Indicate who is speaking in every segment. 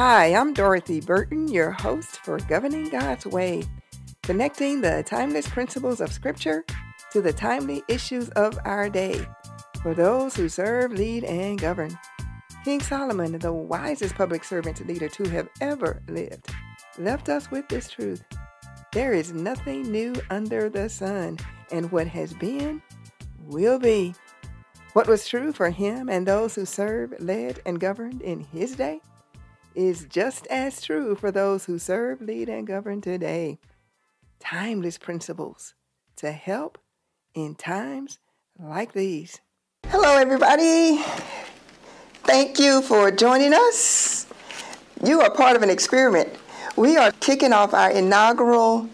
Speaker 1: Hi, I'm Dorothy Burton, your host for Governing God's Way, connecting the timeless principles of Scripture to the timely issues of our day for those who serve, lead, and govern. King Solomon, the wisest public servant leader to have ever lived, left us with this truth. There is nothing new under the sun, and what has been will be. What was true for him and those who served, led, and governed in his day is just as true for those who serve, lead, and govern today. Timeless principles to help in times like these. Hello, everybody. Thank you for joining us. You are part of an experiment. We are kicking off our inaugural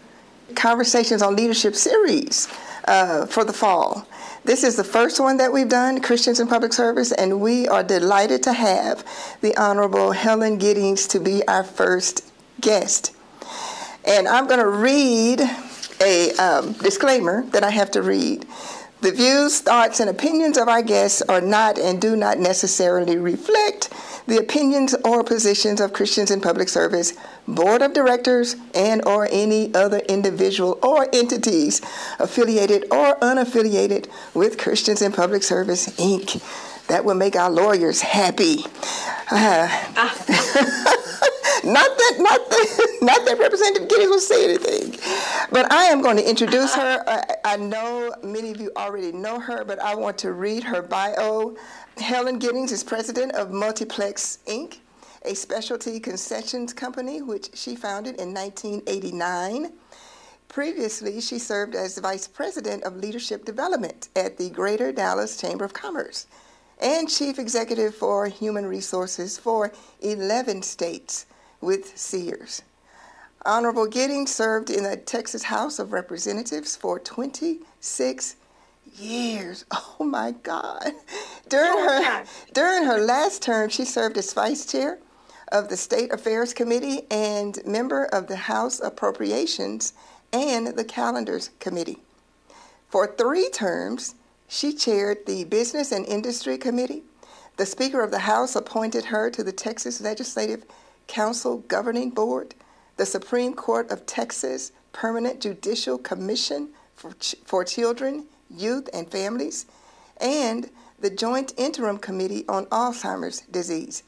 Speaker 1: Conversations on Leadership series uh, for the fall. This is the first one that we've done, Christians in Public Service, and we are delighted to have the Honorable Helen Giddings to be our first guest. And I'm going to read a um, disclaimer that I have to read. The views, thoughts, and opinions of our guests are not and do not necessarily reflect the opinions or positions of Christians in Public Service, Board of Directors, and or any other individual or entities affiliated or unaffiliated with Christians in Public Service, Inc. That will make our lawyers happy. Uh, not that, not that, not that Representative Giddings will say anything, but I am going to introduce her. I, I know many of you already know her, but I want to read her bio. Helen Giddings is president of Multiplex Inc., a specialty concessions company which she founded in 1989. Previously, she served as vice president of leadership development at the Greater Dallas Chamber of Commerce and chief executive for human resources for 11 states with Sears. Honorable Giddings served in the Texas House of Representatives for 26 years. Oh my God. During oh, her during her last term, she served as vice chair of the State Affairs Committee and member of the House Appropriations and the Calendars Committee. For three terms, she chaired the Business and Industry Committee. The Speaker of the House appointed her to the Texas Legislative Council Governing Board, the Supreme Court of Texas Permanent Judicial Commission for, Ch- for Children, Youth, and Families, and the Joint Interim Committee on Alzheimer's Disease.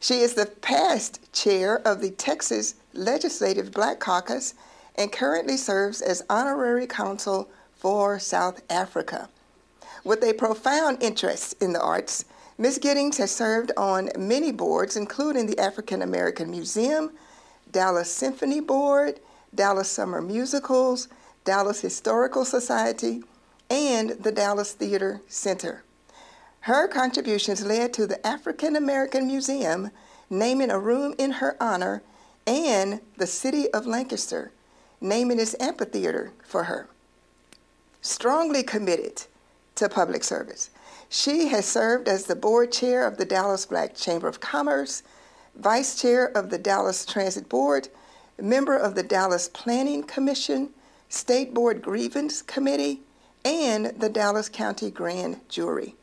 Speaker 1: She is the past chair of the Texas Legislative Black Caucus and currently serves as honorary consul for South Africa. With a profound interest in the arts, Ms. Giddings has served on many boards, including the African American Museum, Dallas Symphony Board, Dallas Summer Musicals, Dallas Historical Society, and the Dallas Theater Center. Her contributions led to the African American Museum naming a room in her honor and the city of Lancaster naming its amphitheater for her. Strongly committed to public service. She has served as the board chair of the Dallas Black Chamber of Commerce, vice chair of the Dallas Transit Board, member of the Dallas Planning Commission, State Board Grievance Committee, and the Dallas County Grand Jury.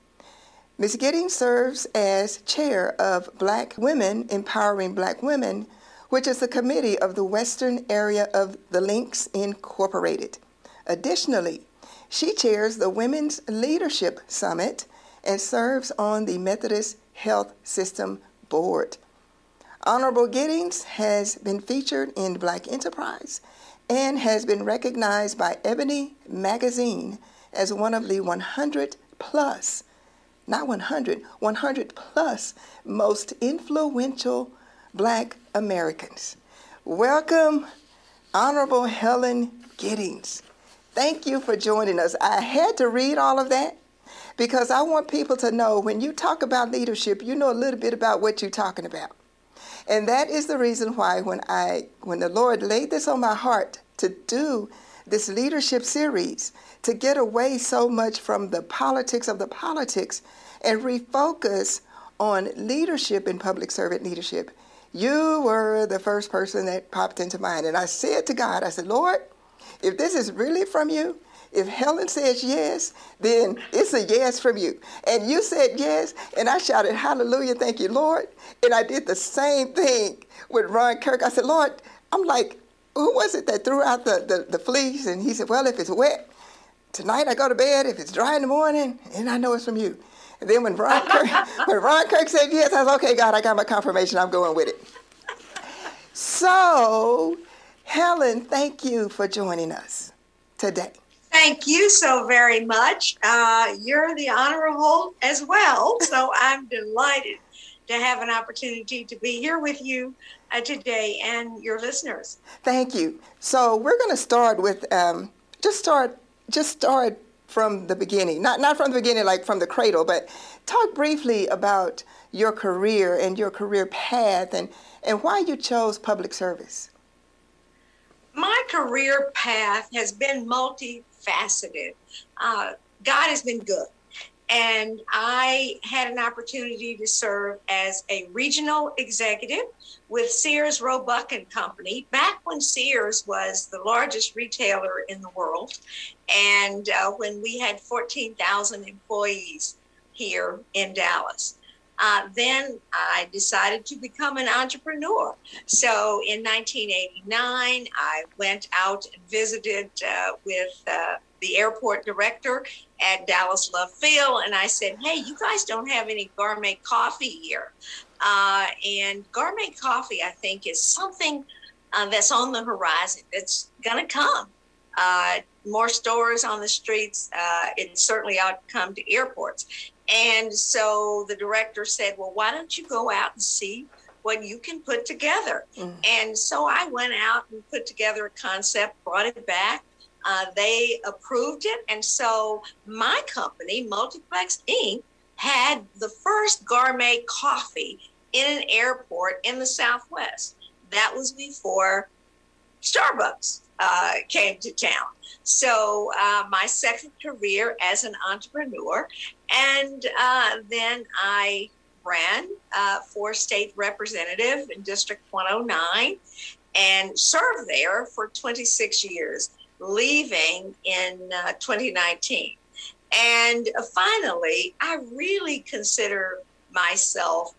Speaker 1: Ms. Giddings serves as chair of Black Women Empowering Black Women, which is the committee of the Western area of the Links Incorporated. Additionally, she chairs the Women's Leadership Summit and serves on the Methodist Health System Board. Honorable Giddings has been featured in Black Enterprise and has been recognized by Ebony Magazine as one of the 100 plus, not 100, 100 plus most influential Black Americans. Welcome, Honorable Helen Giddings. Thank you for joining us. I had to read all of that because I want people to know when you talk about leadership, you know a little bit about what you're talking about. And that is the reason why when I when the Lord laid this on my heart to do this leadership series, to get away so much from the politics of the politics and refocus on leadership and public servant leadership, you were the first person that popped into mind. And I said to God, I said, Lord, if this is really from you, if Helen says yes, then it's a yes from you. And you said yes, and I shouted, Hallelujah, thank you, Lord. And I did the same thing with Ron Kirk. I said, Lord, I'm like, who was it that threw out the, the, the fleece? And he said, Well, if it's wet, tonight I go to bed. If it's dry in the morning, and I know it's from you. And then when Ron Kirk, when Ron Kirk said yes, I was okay, God, I got my confirmation. I'm going with it. So, Helen, thank you for joining us today.
Speaker 2: Thank you so very much. Uh, you're the honorable as well, so I'm delighted to have an opportunity to be here with you uh, today and your listeners.
Speaker 1: Thank you. So we're going to start with um, just start just start from the beginning, not not from the beginning like from the cradle, but talk briefly about your career and your career path and and why you chose public service.
Speaker 2: My career path has been multifaceted. Uh, God has been good. And I had an opportunity to serve as a regional executive with Sears Roebuck and Company back when Sears was the largest retailer in the world, and uh, when we had 14,000 employees here in Dallas. Uh, then I decided to become an entrepreneur. So in 1989, I went out and visited uh, with uh, the airport director at Dallas Love Field, and I said, "Hey, you guys don't have any gourmet coffee here." Uh, and gourmet coffee, I think, is something uh, that's on the horizon. That's going to come. Uh, more stores on the streets. it certainly ought to come to airports. And so the director said, Well, why don't you go out and see what you can put together? Mm. And so I went out and put together a concept, brought it back. Uh, they approved it. And so my company, Multiplex Inc., had the first gourmet coffee in an airport in the Southwest. That was before Starbucks uh, came to town. So, uh, my second career as an entrepreneur. And uh, then I ran uh, for state representative in District 109 and served there for 26 years, leaving in uh, 2019. And finally, I really consider myself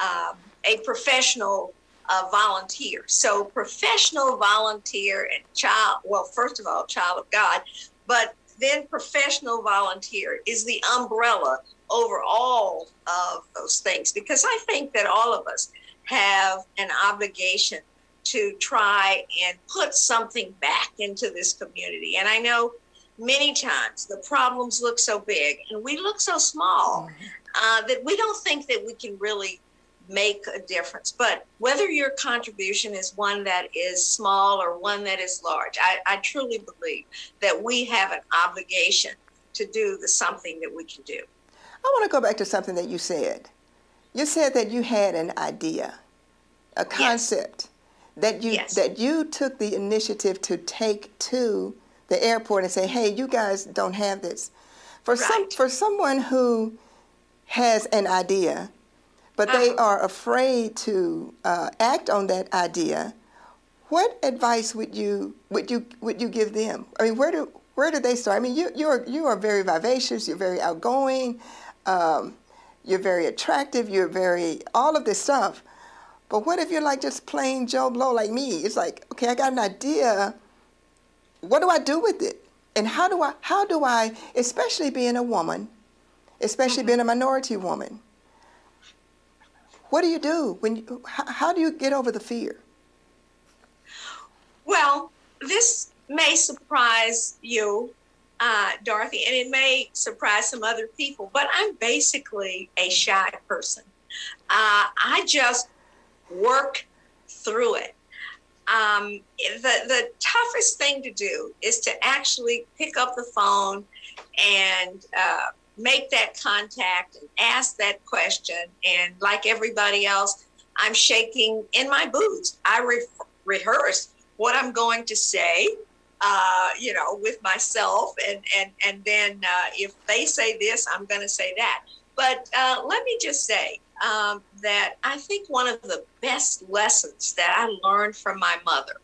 Speaker 2: um, a professional a volunteer. So professional volunteer and child, well, first of all, child of God, but then professional volunteer is the umbrella over all of those things because I think that all of us have an obligation to try and put something back into this community. And I know many times the problems look so big and we look so small uh, that we don't think that we can really make a difference. But whether your contribution is one that is small or one that is large, I, I truly believe that we have an obligation to do the something that we can do.
Speaker 1: I want to go back to something that you said. You said that you had an idea, a concept yes. that you yes. that you took the initiative to take to the airport and say, "Hey, you guys don't have this." For right. some for someone who has an idea but they uh-huh. are afraid to uh, act on that idea. What advice would you would you would you give them? I mean, where do where do they start? I mean, you you're you are very vivacious. You're very outgoing. Um, you're very attractive. You're very all of this stuff. But what if you're like just plain Joe Blow like me? It's like, okay, I got an idea. What do I do with it? And how do I how do I, especially being a woman, especially mm-hmm. being a minority woman, what do you do when you, how, do you get over the fear?
Speaker 2: Well, this may surprise you, uh, Dorothy, and it may surprise some other people, but I'm basically a shy person. Uh, I just work through it. Um, the, the toughest thing to do is to actually pick up the phone and uh, make that contact and ask that question. And like everybody else, I'm shaking in my boots. I re- rehearse what I'm going to say, uh, you know, with myself. And, and, and then uh, if they say this, I'm going to say that. But uh, let me just say um, that I think one of the best lessons that I learned from my mother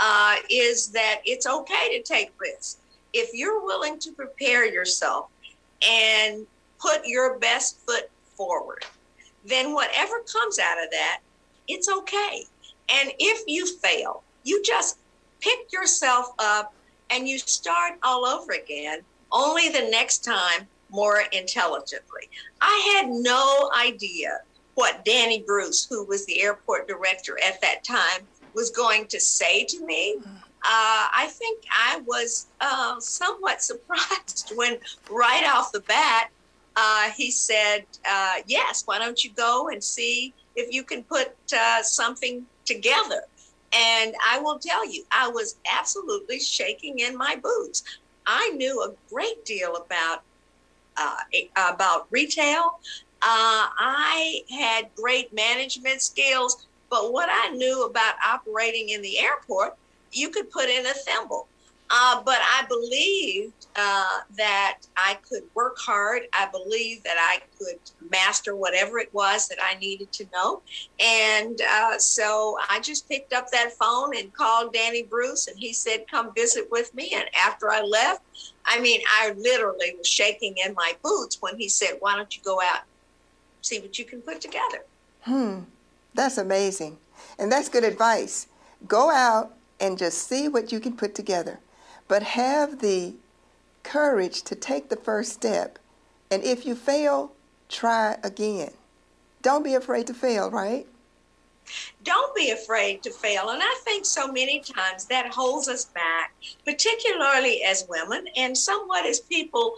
Speaker 2: uh, is that it's okay to take risks if you're willing to prepare yourself and put your best foot forward, then whatever comes out of that, it's okay. And if you fail, you just pick yourself up and you start all over again, only the next time more intelligently. I had no idea what Danny Bruce, who was the airport director at that time, was going to say to me. Uh, I think I was uh, somewhat surprised when, right off the bat, uh, he said, uh, Yes, why don't you go and see if you can put uh, something together? And I will tell you, I was absolutely shaking in my boots. I knew a great deal about uh, about retail. I had great management skills, but what I knew about operating in the airport, you could put in a thimble. Uh, but I believed uh, that I could work hard. I believed that I could master whatever it was that I needed to know. And uh, so I just picked up that phone and called Danny Bruce, and he said, Come visit with me. And after I left, I mean, I literally was shaking in my boots when he said, Why don't you go out see what you can put together?
Speaker 1: Hmm, that's amazing. And that's good advice. Go out and just see what you can put together but have the courage to take the first step. And if you fail, try again. Don't be afraid to fail, right?
Speaker 2: Don't be afraid to fail. And I think so many times that holds us back, particularly as women and somewhat as people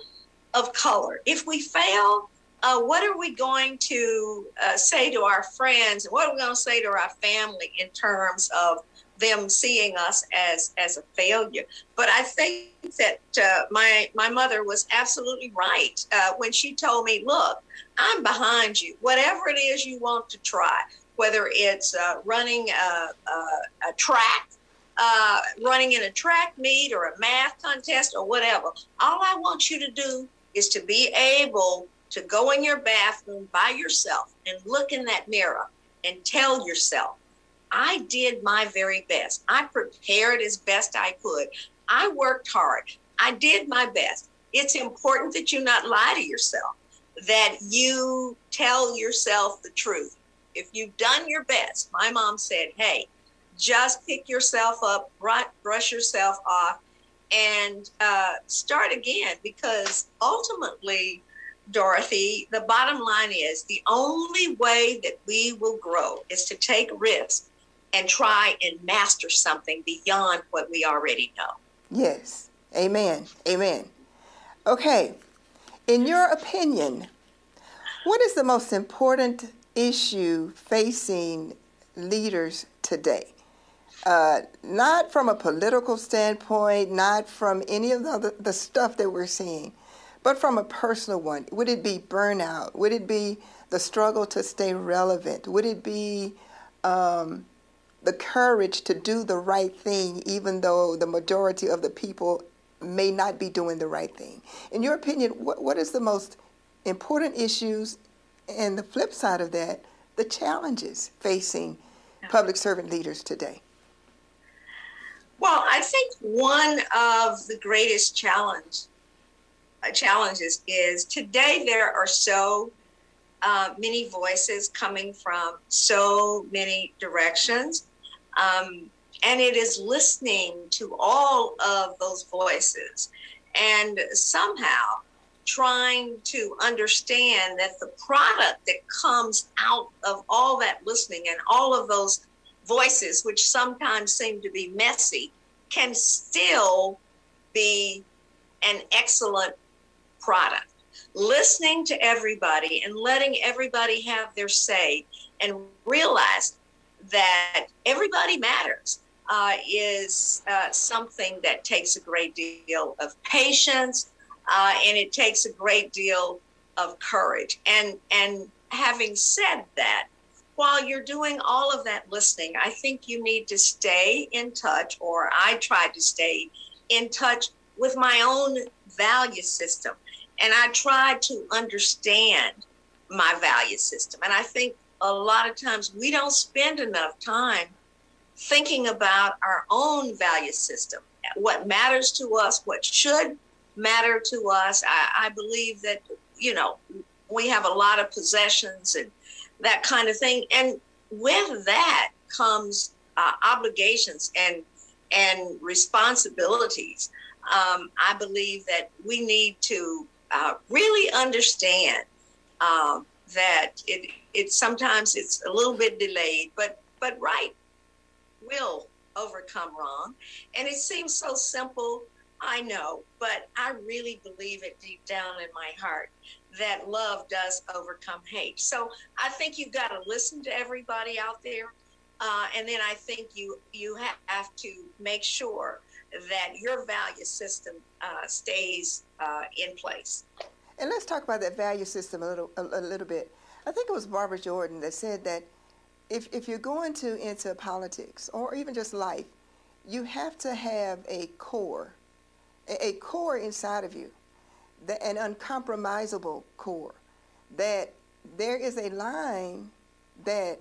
Speaker 2: of color. If we fail, uh, what are we going to uh, say to our friends? What are we going to say to our family in terms of them seeing us as as a failure. But I think that uh, my my mother was absolutely right uh, when she told me, "Look, I'm behind you. Whatever it is you want to try, whether it's uh, running a, a, a track." Uh, running in a track meet or a math contest or whatever. All I want you to do is to be able to go in your bathroom by yourself and look in that mirror and tell yourself, I did my very best. I prepared as best I could. I worked hard. I did my best. It's important that you not lie to yourself, that you tell yourself the truth. If you've done your best, my mom said, hey, just pick yourself up, brush yourself off, and uh, start again because ultimately, Dorothy, the bottom line is the only way that we will grow is to take risks and try and master something beyond what we already know.
Speaker 1: Yes. Amen. Amen. Okay. In your opinion, what is the most important issue facing leaders today? Uh, not from a political standpoint, not from any of the, the stuff that we're seeing, but from a personal one. Would it be burnout? Would it be the struggle to stay relevant? Would it be um, the courage to do the right thing, even though the majority of the people may not be doing the right thing. In your opinion, what, what is the most important issues and the flip side of that, the challenges facing public servant leaders today?
Speaker 2: Well, I think one of the greatest challenge uh, challenges is today there are so uh, many voices coming from so many directions um, and it is listening to all of those voices and somehow trying to understand that the product that comes out of all that listening and all of those voices, which sometimes seem to be messy, can still be an excellent product. Listening to everybody and letting everybody have their say and realize that everybody matters uh, is uh, something that takes a great deal of patience uh, and it takes a great deal of courage. And and having said that, while you're doing all of that listening, I think you need to stay in touch, or I try to stay in touch with my own value system. And I try to understand my value system. And I think a lot of times we don't spend enough time thinking about our own value system. what matters to us, what should matter to us. I, I believe that you know we have a lot of possessions and that kind of thing, and with that comes uh, obligations and and responsibilities. Um, I believe that we need to uh, really understand um, that it it sometimes it's a little bit delayed, but but right will overcome wrong, and it seems so simple. I know, but I really believe it deep down in my heart that love does overcome hate. So I think you've got to listen to everybody out there, uh, and then I think you you have to make sure that your value system uh, stays uh, in place.
Speaker 1: And let's talk about that value system a little a, a, little bit. I think it was Barbara Jordan that said that if if you're going to into politics or even just life, you have to have a core, a, a core inside of you, that, an uncompromisable core, that there is a line that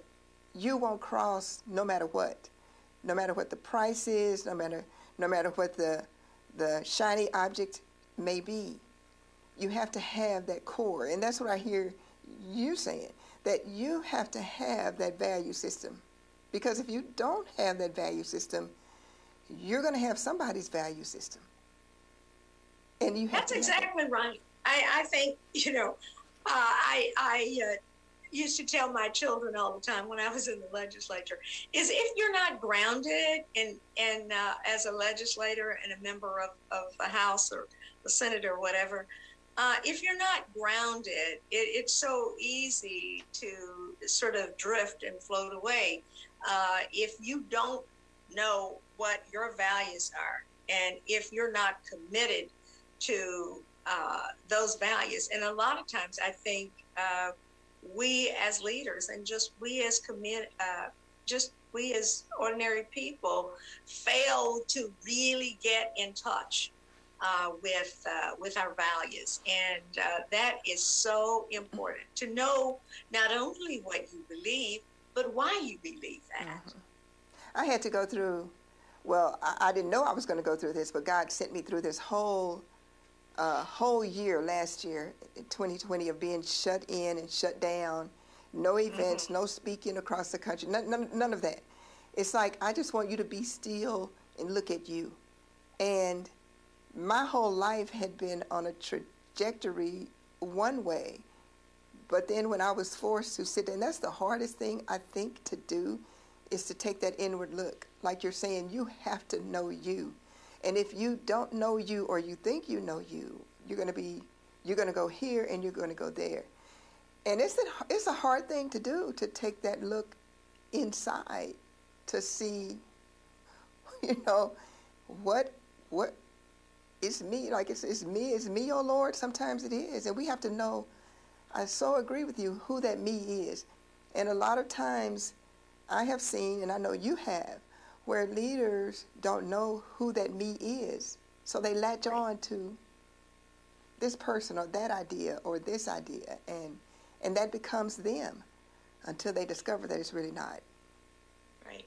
Speaker 1: you won't cross no matter what, no matter what the price is, no matter no matter what the the shiny object may be you have to have that core. And that's what I hear you saying, that you have to have that value system. Because if you don't have that value system, you're going to have somebody's value system.
Speaker 2: And you have to That's exactly right. I, I think, you know, uh, I, I uh, used to tell my children all the time when I was in the legislature is if you're not grounded in, in uh, as a legislator and a member of, of the House or the Senate or whatever, uh, if you're not grounded, it, it's so easy to sort of drift and float away. Uh, if you don't know what your values are, and if you're not committed to uh, those values, and a lot of times I think uh, we as leaders and just we as commit, uh, just we as ordinary people fail to really get in touch uh, with uh, with our values, and uh, that is so important to know not only what you believe, but why you believe that. Mm-hmm.
Speaker 1: I had to go through. Well, I, I didn't know I was going to go through this, but God sent me through this whole uh, whole year last year, 2020, of being shut in and shut down, no events, mm-hmm. no speaking across the country, none, none, none of that. It's like I just want you to be still and look at you, and my whole life had been on a trajectory one way. But then when I was forced to sit, and that's the hardest thing I think to do, is to take that inward look. Like you're saying, you have to know you. And if you don't know you or you think you know you, you're going to be, you're going to go here and you're going to go there. And it's it's a hard thing to do to take that look inside to see, you know, what, what, it's me, like it's, it's me, it's me, oh Lord. Sometimes it is. And we have to know, I so agree with you, who that me is. And a lot of times I have seen, and I know you have, where leaders don't know who that me is. So they latch on to this person or that idea or this idea, and, and that becomes them until they discover that it's really not.
Speaker 2: Right.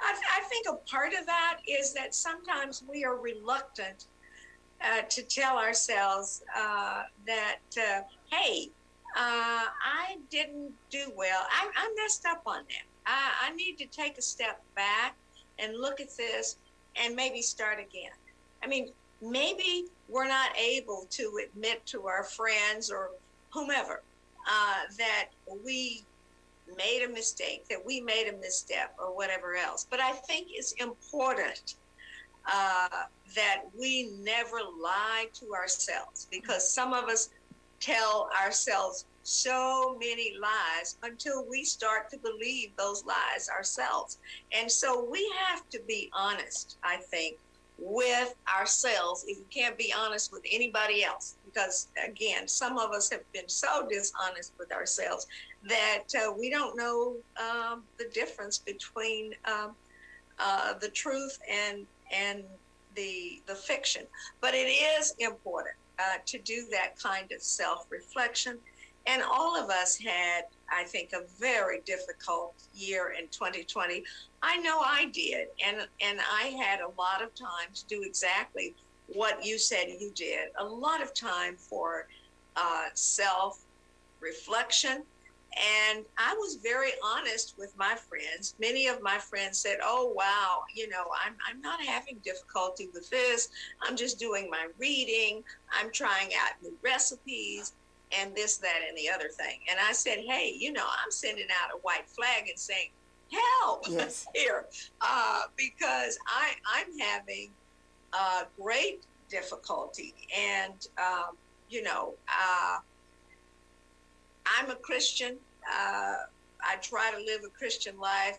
Speaker 2: I, th- I think a part of that is that sometimes we are reluctant uh, to tell ourselves uh, that, uh, hey, uh, I didn't do well. I, I messed up on that. I, I, need to take a step back and look at this and maybe start again. I mean, maybe we're not able to admit to our friends or whomever uh, that we made a mistake, that we made a misstep, or whatever else. But I think it's important uh, that we never lie to ourselves because some of us tell ourselves so many lies until we start to believe those lies ourselves. And so we have to be honest, I think, with ourselves if you can't be honest with anybody else. Because again, some of us have been so dishonest with ourselves that uh, we don't know um, the difference between um, uh, the truth and and the the fiction. But it is important uh, to do that kind of self reflection. And all of us had I think, a very difficult year in 2020. I know I did, and and I had a lot of time to do exactly what you said you did. A lot of time for uh, self reflection. And I was very honest with my friends. Many of my friends said, Oh, wow, you know, I'm, I'm not having difficulty with this. I'm just doing my reading. I'm trying out new recipes and this, that, and the other thing. And I said, Hey, you know, I'm sending out a white flag and saying, Help yes. here uh, because I, I'm having uh, great difficulty. And, um, you know, uh, I'm a Christian. Uh, I try to live a Christian life,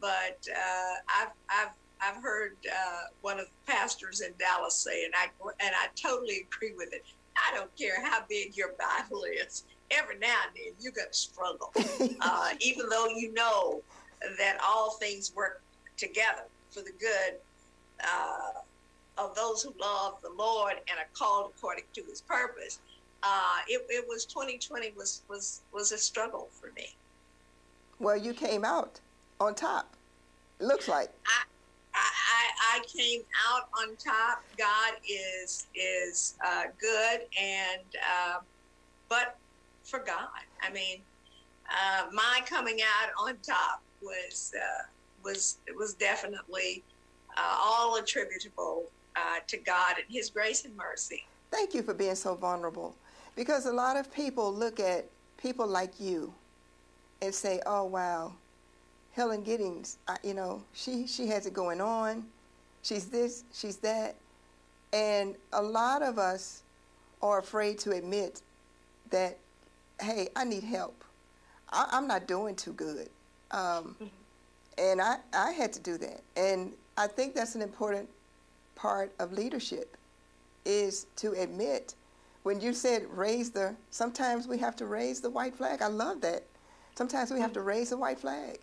Speaker 2: but uh, I've I've I've heard uh, one of the pastors in Dallas say, and I and I totally agree with it. I don't care how big your Bible is. Every now and then you're going to struggle, uh, even though you know that all things work together for the good uh, of those who love the Lord and are called according to His purpose uh, it, it was 2020 was was was a struggle for me.
Speaker 1: Well, you came out on top. It looks like.
Speaker 2: I, I, I came out on top. God is is uh, good, and uh, but for God, I mean, uh, my coming out on top was uh, was was definitely uh, all attributable uh, to God and His grace and mercy.
Speaker 1: Thank you for being so vulnerable. Because a lot of people look at people like you and say, oh, wow, Helen Giddings, you know, she, she has it going on. She's this, she's that. And a lot of us are afraid to admit that, hey, I need help. I, am not doing too good. Um, and I, I had to do that. And I think that's an important part of leadership is to admit when you said raise the, sometimes we have to raise the white flag. I love that. Sometimes we have to raise the white flag.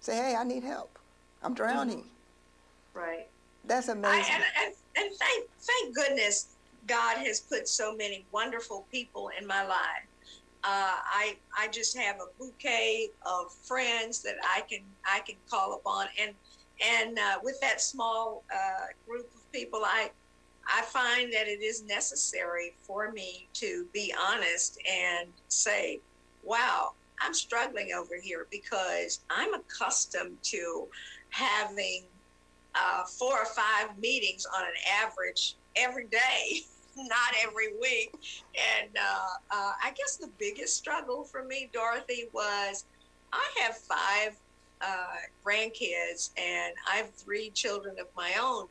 Speaker 1: Say, hey, I need help. I'm drowning.
Speaker 2: Right.
Speaker 1: That's amazing.
Speaker 2: I, and, and, and thank, thank goodness God has put so many wonderful people in my life. Uh, I I just have a bouquet of friends that I can I can call upon, and and uh, with that small uh, group of people, I I find that it is necessary for me to be honest and say, wow, I'm struggling over here because I'm accustomed to having uh, four or five meetings on an average every day, not every week. And uh, uh, I guess the biggest struggle for me, Dorothy, was I have five uh, grandkids and I have three children of my own.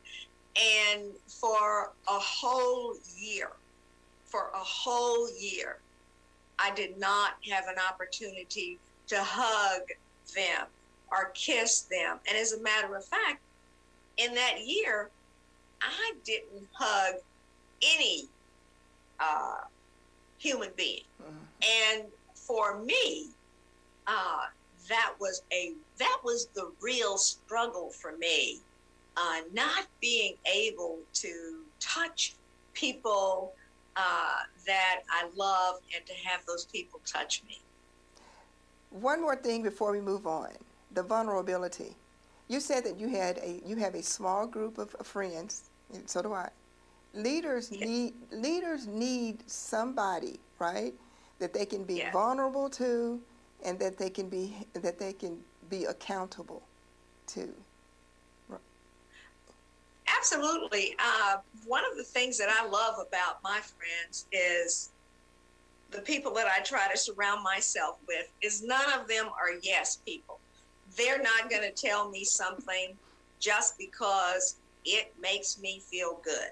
Speaker 2: And for a whole year, for a whole year, I did not have an opportunity to hug them or kiss them. And as a matter of fact, in that year, I didn't hug any uh, human being. Mm-hmm. And for me, uh, that was a that was the real struggle for me uh, not being able to touch people uh, that I love and to have those people touch me.
Speaker 1: One more thing before we move on the vulnerability. You said that you had a you have a small group of friends, so do I. Leaders yes. need leaders need somebody, right? That they can be yes. vulnerable to and that they can be that they can be accountable to.
Speaker 2: Absolutely. Uh, one of the things that I love about my friends is the people that I try to surround myself with is none of them are yes people. They're not going to tell me something just because it makes me feel good.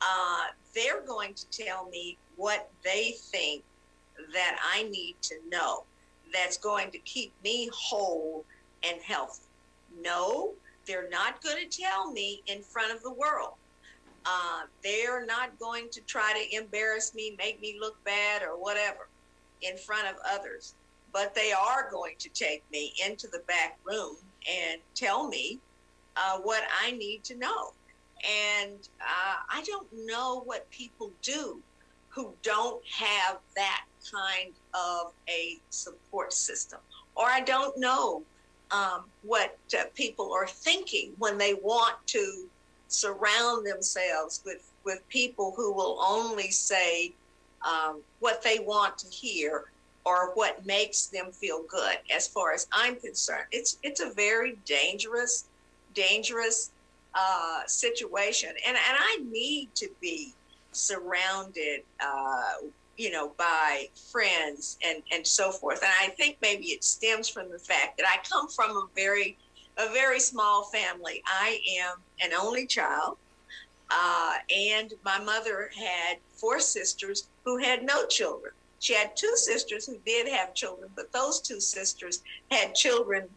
Speaker 2: Uh, they're going to tell me what they think that I need to know that's going to keep me whole and healthy. No, they're not going to tell me in front of the world. Uh, they're not going to try to embarrass me, make me look bad, or whatever in front of others. But they are going to take me into the back room and tell me uh, what I need to know. And uh, I don't know what people do who don't have that kind of a support system, or I don't know um, what uh, people are thinking when they want to surround themselves with, with people who will only say um, what they want to hear or what makes them feel good. As far as I'm concerned, it's it's a very dangerous, dangerous uh, situation, and and I need to be surrounded, uh, you know, by friends and and so forth. And I think maybe it stems from the fact that I come from a very a very small family. I am an only child, uh, and my mother had four sisters who had no children. She had two sisters who did have children, but those two sisters had children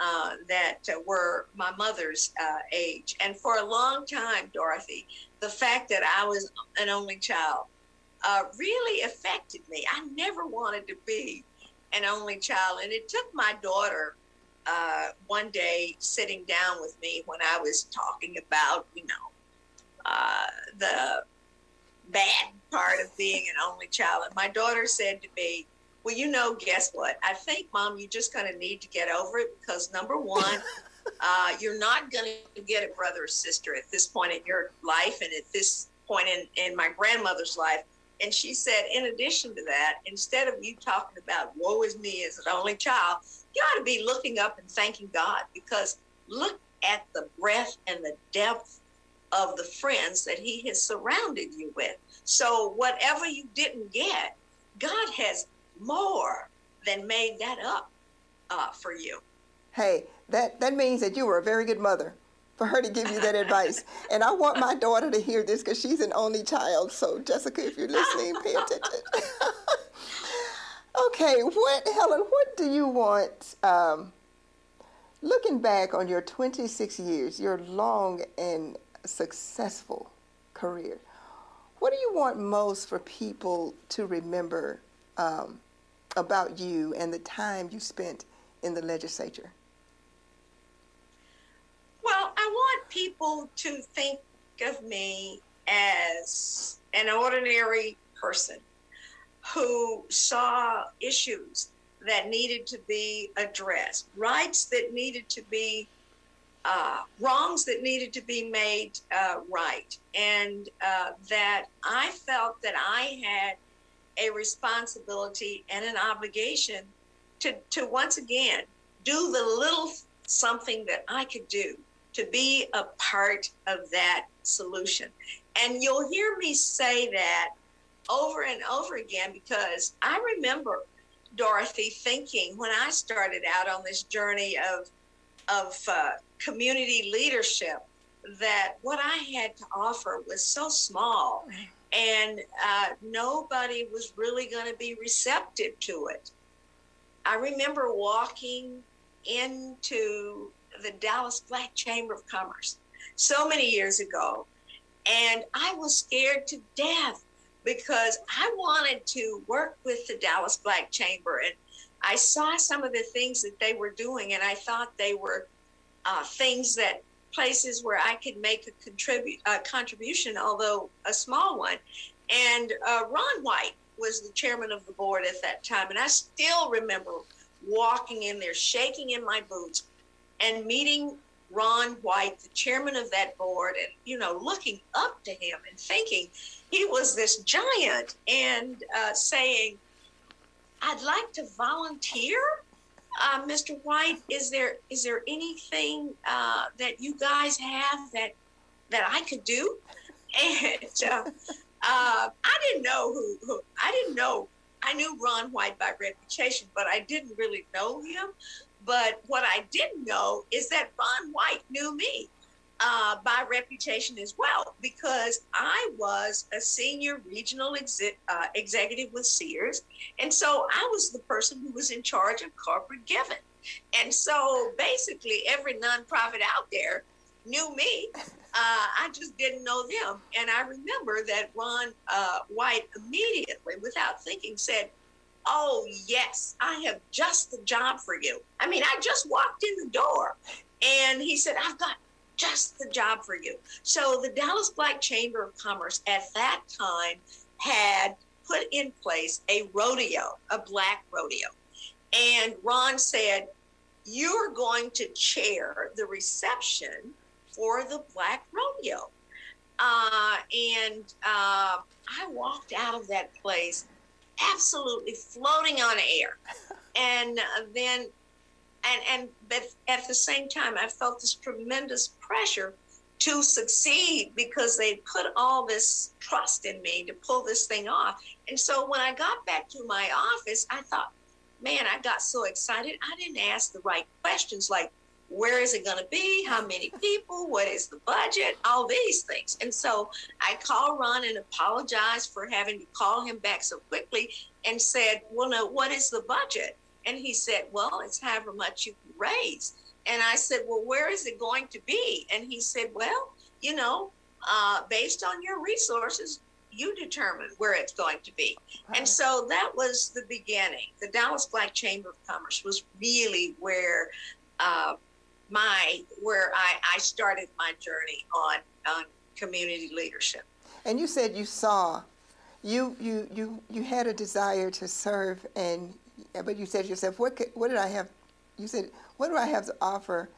Speaker 2: uh, that uh, were my mother's uh, age. And for a long time, Dorothy, the fact that I was an only child uh, really affected me. I never wanted to be an only child. And it took my daughter uh, one day sitting down with me when I was talking about, you know, uh, the bad part of being an only child. And my daughter said to me, Well, you know, guess what? I think, Mom, you just kind of need to get over it because number one, uh, you're not going to get a brother or sister at this point in your life and at this point in, in my grandmother's life. And she said, in addition to that, instead of you talking about woe is me as an only child, you ought to be looking up and thanking God because look at the breadth and the depth of the friends that He has surrounded you with. So, whatever you didn't get, God has more than made that up uh, for you.
Speaker 1: Hey, that, that means that you were a very good mother for her to give you that advice. And I want my daughter to hear this because she's an only child. So, Jessica, if you're listening, pay attention. okay, what, Helen, what do you want? Um, looking back on your 26 years, your long and successful career, what do you want most for people to remember um, about you and the time you spent in the legislature?
Speaker 2: Well, I want people to think of me as an ordinary person who saw issues that needed to be addressed, rights that needed to be uh, wrongs that needed to be made uh, right, and uh, that I felt that I had a responsibility and an obligation to, to once again do the little something that I could do to be a part of that solution. And you'll hear me say that over and over again because I remember Dorothy thinking when I started out on this journey of of uh, community leadership that what I had to offer was so small and uh, nobody was really going to be receptive to it. I remember walking into the Dallas Black Chamber of Commerce so many years ago, and I was scared to death because I wanted to work with the Dallas Black Chamber and I saw some of the things that they were doing, and I thought they were uh, things that places where I could make a contribute a contribution, although a small one. And uh, Ron White was the chairman of the board at that time, and I still remember walking in there, shaking in my boots, and meeting Ron White, the chairman of that board, and you know, looking up to him and thinking he was this giant, and uh, saying, "I'd like to volunteer." Uh, Mr. White, is there is there anything uh, that you guys have that that I could do? And uh, uh, I didn't know who, who I didn't know. I knew Ron White by reputation, but I didn't really know him. But what I didn't know is that Ron White knew me uh, by reputation as well, because I was a senior regional uh, executive with Sears. And so I was the person who was in charge of corporate giving. And so basically, every nonprofit out there knew me. Uh, I just didn't know them. And I remember that Ron uh, White immediately, without thinking, said, Oh, yes, I have just the job for you. I mean, I just walked in the door and he said, I've got just the job for you. So the Dallas Black Chamber of Commerce at that time had put in place a rodeo, a black rodeo. And Ron said, You're going to chair the reception for the black rodeo. Uh, and uh, I walked out of that place absolutely floating on air. And uh, then, and, and, but at the same time, I felt this tremendous pressure to succeed because they put all this trust in me to pull this thing off. And so when I got back to my office, I thought, man, I got so excited. I didn't ask the right questions like, where is it going to be? How many people? What is the budget? All these things. And so I called Ron and apologized for having to call him back so quickly and said, well, no, what is the budget? And he said, well, it's however much you can raise. And I said, well, where is it going to be? And he said, well, you know, uh, based on your resources, you determine where it's going to be. And so that was the beginning. The Dallas Black Chamber of Commerce was really where uh, my where I, I started my journey on on community leadership.
Speaker 1: And you said you saw, you you you you had a desire to serve, and but you said to yourself, what could, what did I have? You said, what do I have to offer?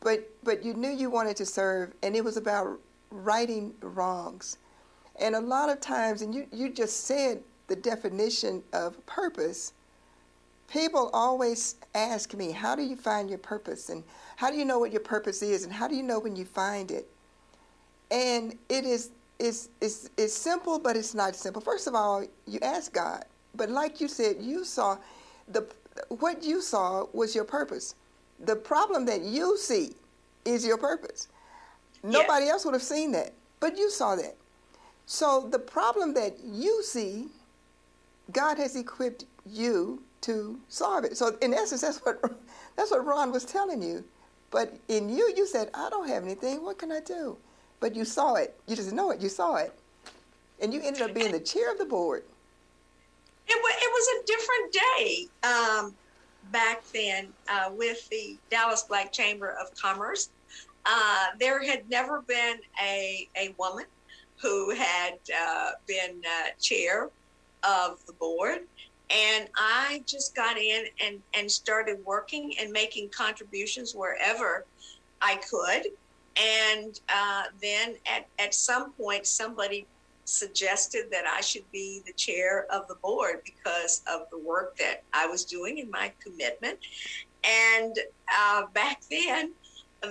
Speaker 1: But but you knew you wanted to serve, and it was about righting wrongs. And a lot of times, and you, you just said the definition of purpose, people always ask me, How do you find your purpose? And how do you know what your purpose is? And how do you know when you find it? And it is it's, it's, it's simple, but it's not simple. First of all, you ask God. But like you said, you saw the what you saw was your purpose. The problem that you see is your purpose. Nobody else would have seen that, but you saw that. So the problem that you see, God has equipped you to solve it. So in essence, that's what that's what Ron was telling you. But in you, you said, I don't have anything. What can I do? But you saw it. You just know it. You saw it. And you ended up being the chair of the board.
Speaker 2: It, it was a different day um, back then uh, with the Dallas Black Chamber of Commerce. Uh, there had never been a, a woman who had uh, been uh, chair of the board. And I just got in and, and started working and making contributions wherever I could. And uh, then at, at some point, somebody suggested that I should be the chair of the board because of the work that I was doing and my commitment. And uh, back then,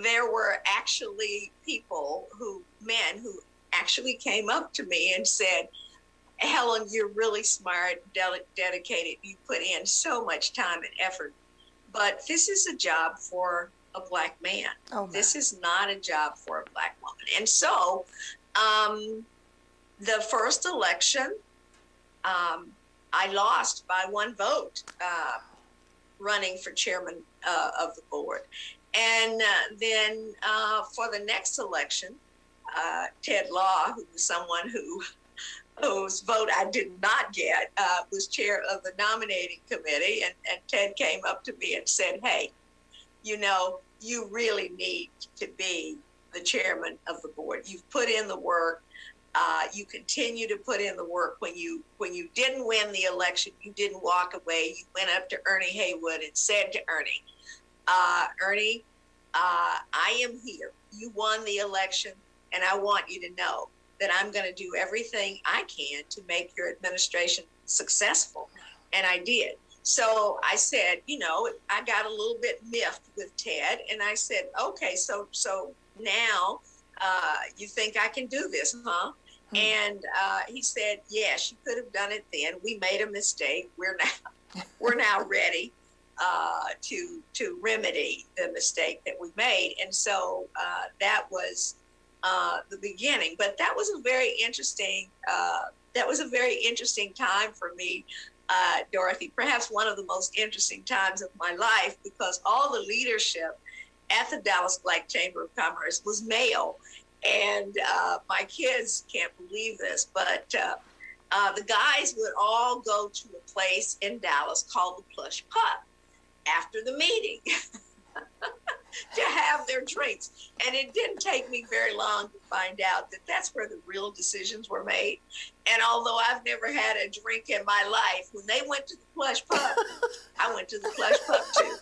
Speaker 2: there were actually people who, men who actually came up to me and said, Helen, you're really smart, dedicated. You put in so much time and effort. But this is a job for a black man. Oh, this is not a job for a black woman. And so, um, the first election, um, I lost by one vote uh, running for chairman uh, of the board. And uh, then uh, for the next election, uh, Ted Law, who was someone who whose vote I did not get, uh, was chair of the nominating committee. And, and Ted came up to me and said, Hey, you know, you really need to be the chairman of the board. You've put in the work. Uh, you continue to put in the work. When you when you didn't win the election, you didn't walk away. You went up to Ernie Haywood and said to Ernie, uh, "Ernie, uh, I am here. You won the election, and I want you to know that I'm going to do everything I can to make your administration successful. And I did. So I said, you know, I got a little bit miffed with Ted, and I said, okay, so so now uh, you think I can do this, huh? Hmm. And uh, he said, yes, you could have done it then. We made a mistake. We're now we're now ready uh, to to remedy the mistake that we made. And so uh, that was uh, the beginning. But that was a very interesting. Uh, that was a very interesting time for me, uh, Dorothy. Perhaps one of the most interesting times of my life because all the leadership at the Dallas Black Chamber of Commerce was male, and uh, my kids can't believe this, but. Uh, the guys would all go to a place in Dallas called the Plush Putt after the meeting. to have their drinks. And it didn't take me very long to find out that that's where the real decisions were made. And although I've never had a drink in my life, when they went to the plush pub, I went to the plush pub
Speaker 1: too.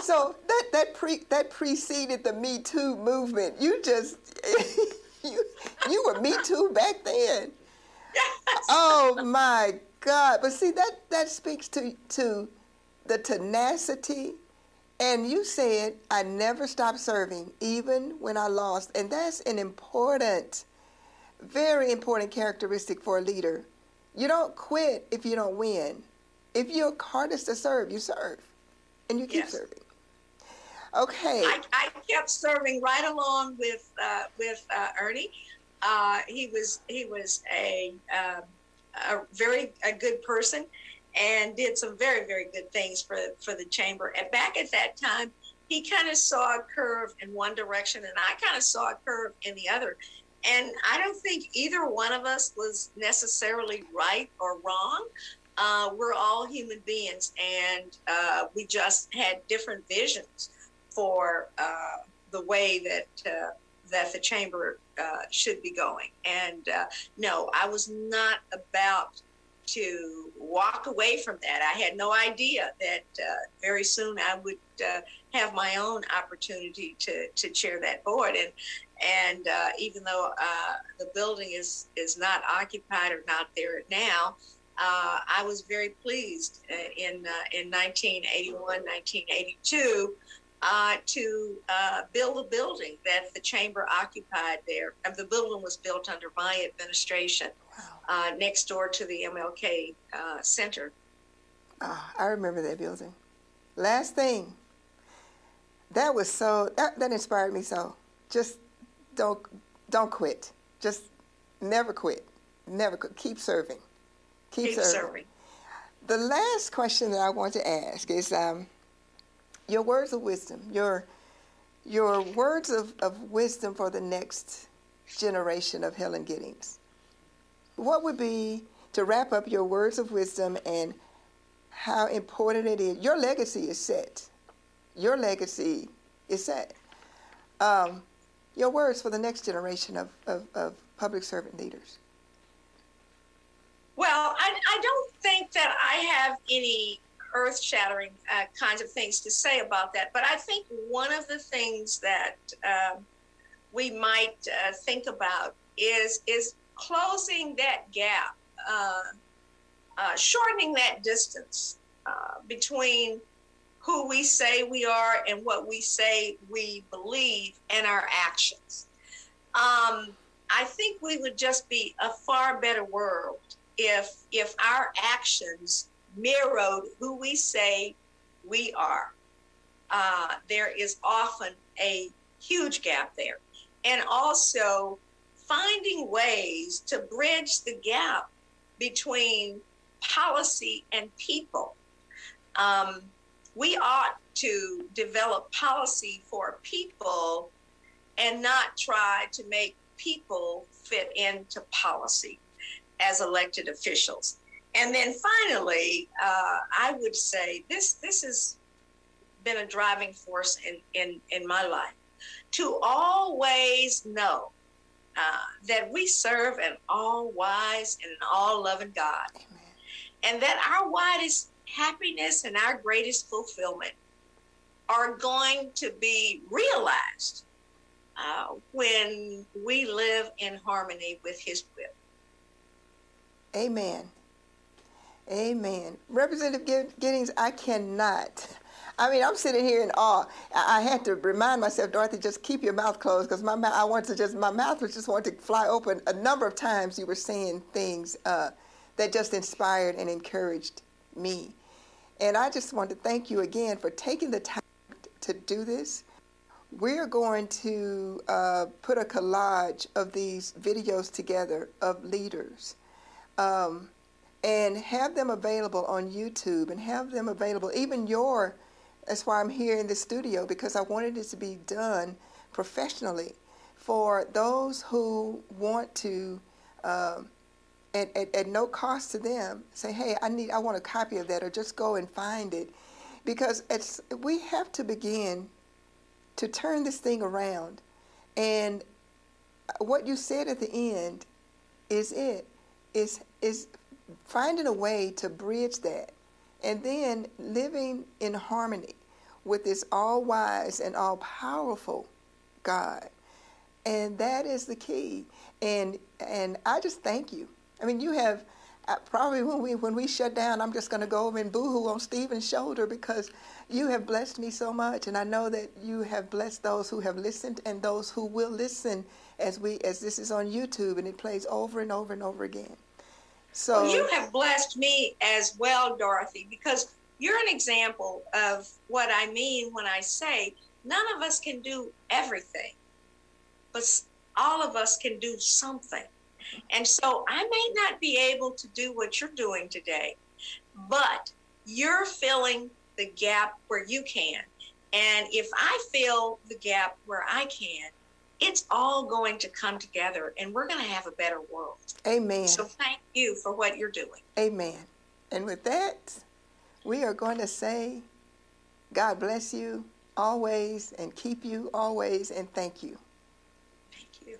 Speaker 1: so that that pre that preceded the Me Too movement. You just you you were Me Too back then.
Speaker 2: Yes.
Speaker 1: Oh my God! But see that that speaks to to the tenacity. And you said I never stopped serving, even when I lost, and that's an important, very important characteristic for a leader. You don't quit if you don't win. If you're hardest to serve, you serve, and you keep yes. serving. Okay.
Speaker 2: I, I, kept serving right along with uh, with uh, Ernie. Uh, he was he was a um, a very a good person and did some very very good things for for the chamber. And back at that time, he kind of saw a curve in one direction, and I kind of saw a curve in the other. And I don't think either one of us was necessarily right or wrong. Uh, we're all human beings, and uh, we just had different visions for uh, the way that uh, that the chamber uh, should be going. And uh, no, I was not about to walk away from that. I had no idea that uh, very soon I would uh, have my own opportunity to, to chair that board. And and uh, even though uh, the building is is not occupied or not there now. I was very pleased in in 1981, 1982 uh, to uh, build a building that the chamber occupied there. And the building was built under my administration wow. uh, next door to the MLK uh, Center.
Speaker 1: Oh, I remember that building. Last thing, that was so, that, that inspired me so. Just don't, don't quit. Just never quit. Never quit. Keep serving. Keep,
Speaker 2: Keep serving. serving.
Speaker 1: The last question that I want to ask is, um, your words of wisdom, your your words of, of wisdom for the next generation of Helen Giddings. What would be to wrap up your words of wisdom and how important it is? Your legacy is set. Your legacy is set. Um, your words for the next generation of, of, of public servant leaders.
Speaker 2: Well, I, I don't think that I have any earth shattering uh, kinds of things to say about that. But I think one of the things that um, we might uh, think about is is closing that gap, uh, uh shortening that distance uh, between who we say we are and what we say we believe and our actions. Um, I think we would just be a far better world if if our actions mirrored who we say we are. Uh, there is often a huge gap there. And also finding ways to bridge the gap between policy and people. Um, we ought to develop policy for people and not try to make people fit into policy as elected officials. And then finally, uh, I would say this this has been a driving force in, in, in my life to always know uh, that we serve an all wise and an all loving God. Amen. And that our widest happiness and our greatest fulfillment are going to be realized uh, when we live in harmony with His will.
Speaker 1: Amen. Amen. Representative Giddings, I cannot. I mean, I'm sitting here in awe. I had to remind myself, Dorothy, just keep your mouth closed because my mouth, I want to just, my mouth was just wanting to fly open. A number of times you were saying things uh, that just inspired and encouraged me. And I just want to thank you again for taking the time to do this. We're going to uh, put a collage of these videos together of leaders. Um, and have them available on YouTube and have them available, even your, that's why I'm here in the studio because I wanted it to be done professionally for those who want to uh, at, at, at no cost to them, say, hey, I need, I want a copy of that, or just go and find it. Because it's, we have to begin to turn this thing around. And what you said at the end is it, is, is finding a way to bridge that and then living in harmony with this all wise and all powerful God. And that is the key. And and I just thank you. I mean, you have uh, probably when we when we shut down, I'm just going to go over and boohoo on Stephen's shoulder because you have blessed me so much, and I know that you have blessed those who have listened and those who will listen as we as this is on YouTube and it plays over and over and over again.
Speaker 2: So well, you have blessed me as well, Dorothy, because you're an example of what I mean when I say none of us can do everything, but all of us can do something. And so I may not be able to do what you're doing today, but you're filling the gap where you can. And if I fill the gap where I can, it's all going to come together and we're going to have a better world.
Speaker 1: Amen.
Speaker 2: So thank you for what you're doing.
Speaker 1: Amen. And with that, we are going to say, God bless you always and keep you always and thank you.
Speaker 2: Thank you.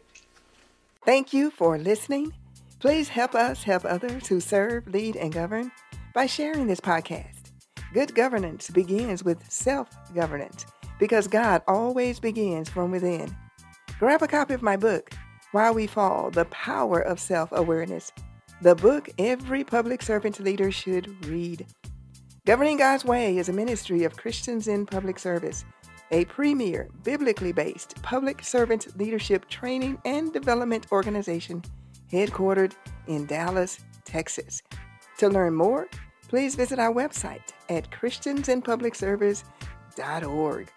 Speaker 1: Thank you for listening. Please help us help others who serve, lead, and govern by sharing this podcast. Good governance begins with self governance because God always begins from within. Grab a copy of my book, Why We Fall The Power of Self Awareness, the book every public servant leader should read. Governing God's Way is a ministry of Christians in Public Service, a premier, biblically based public servant leadership training and development organization headquartered in Dallas, Texas. To learn more, please visit our website at christiansinpublicservice.org.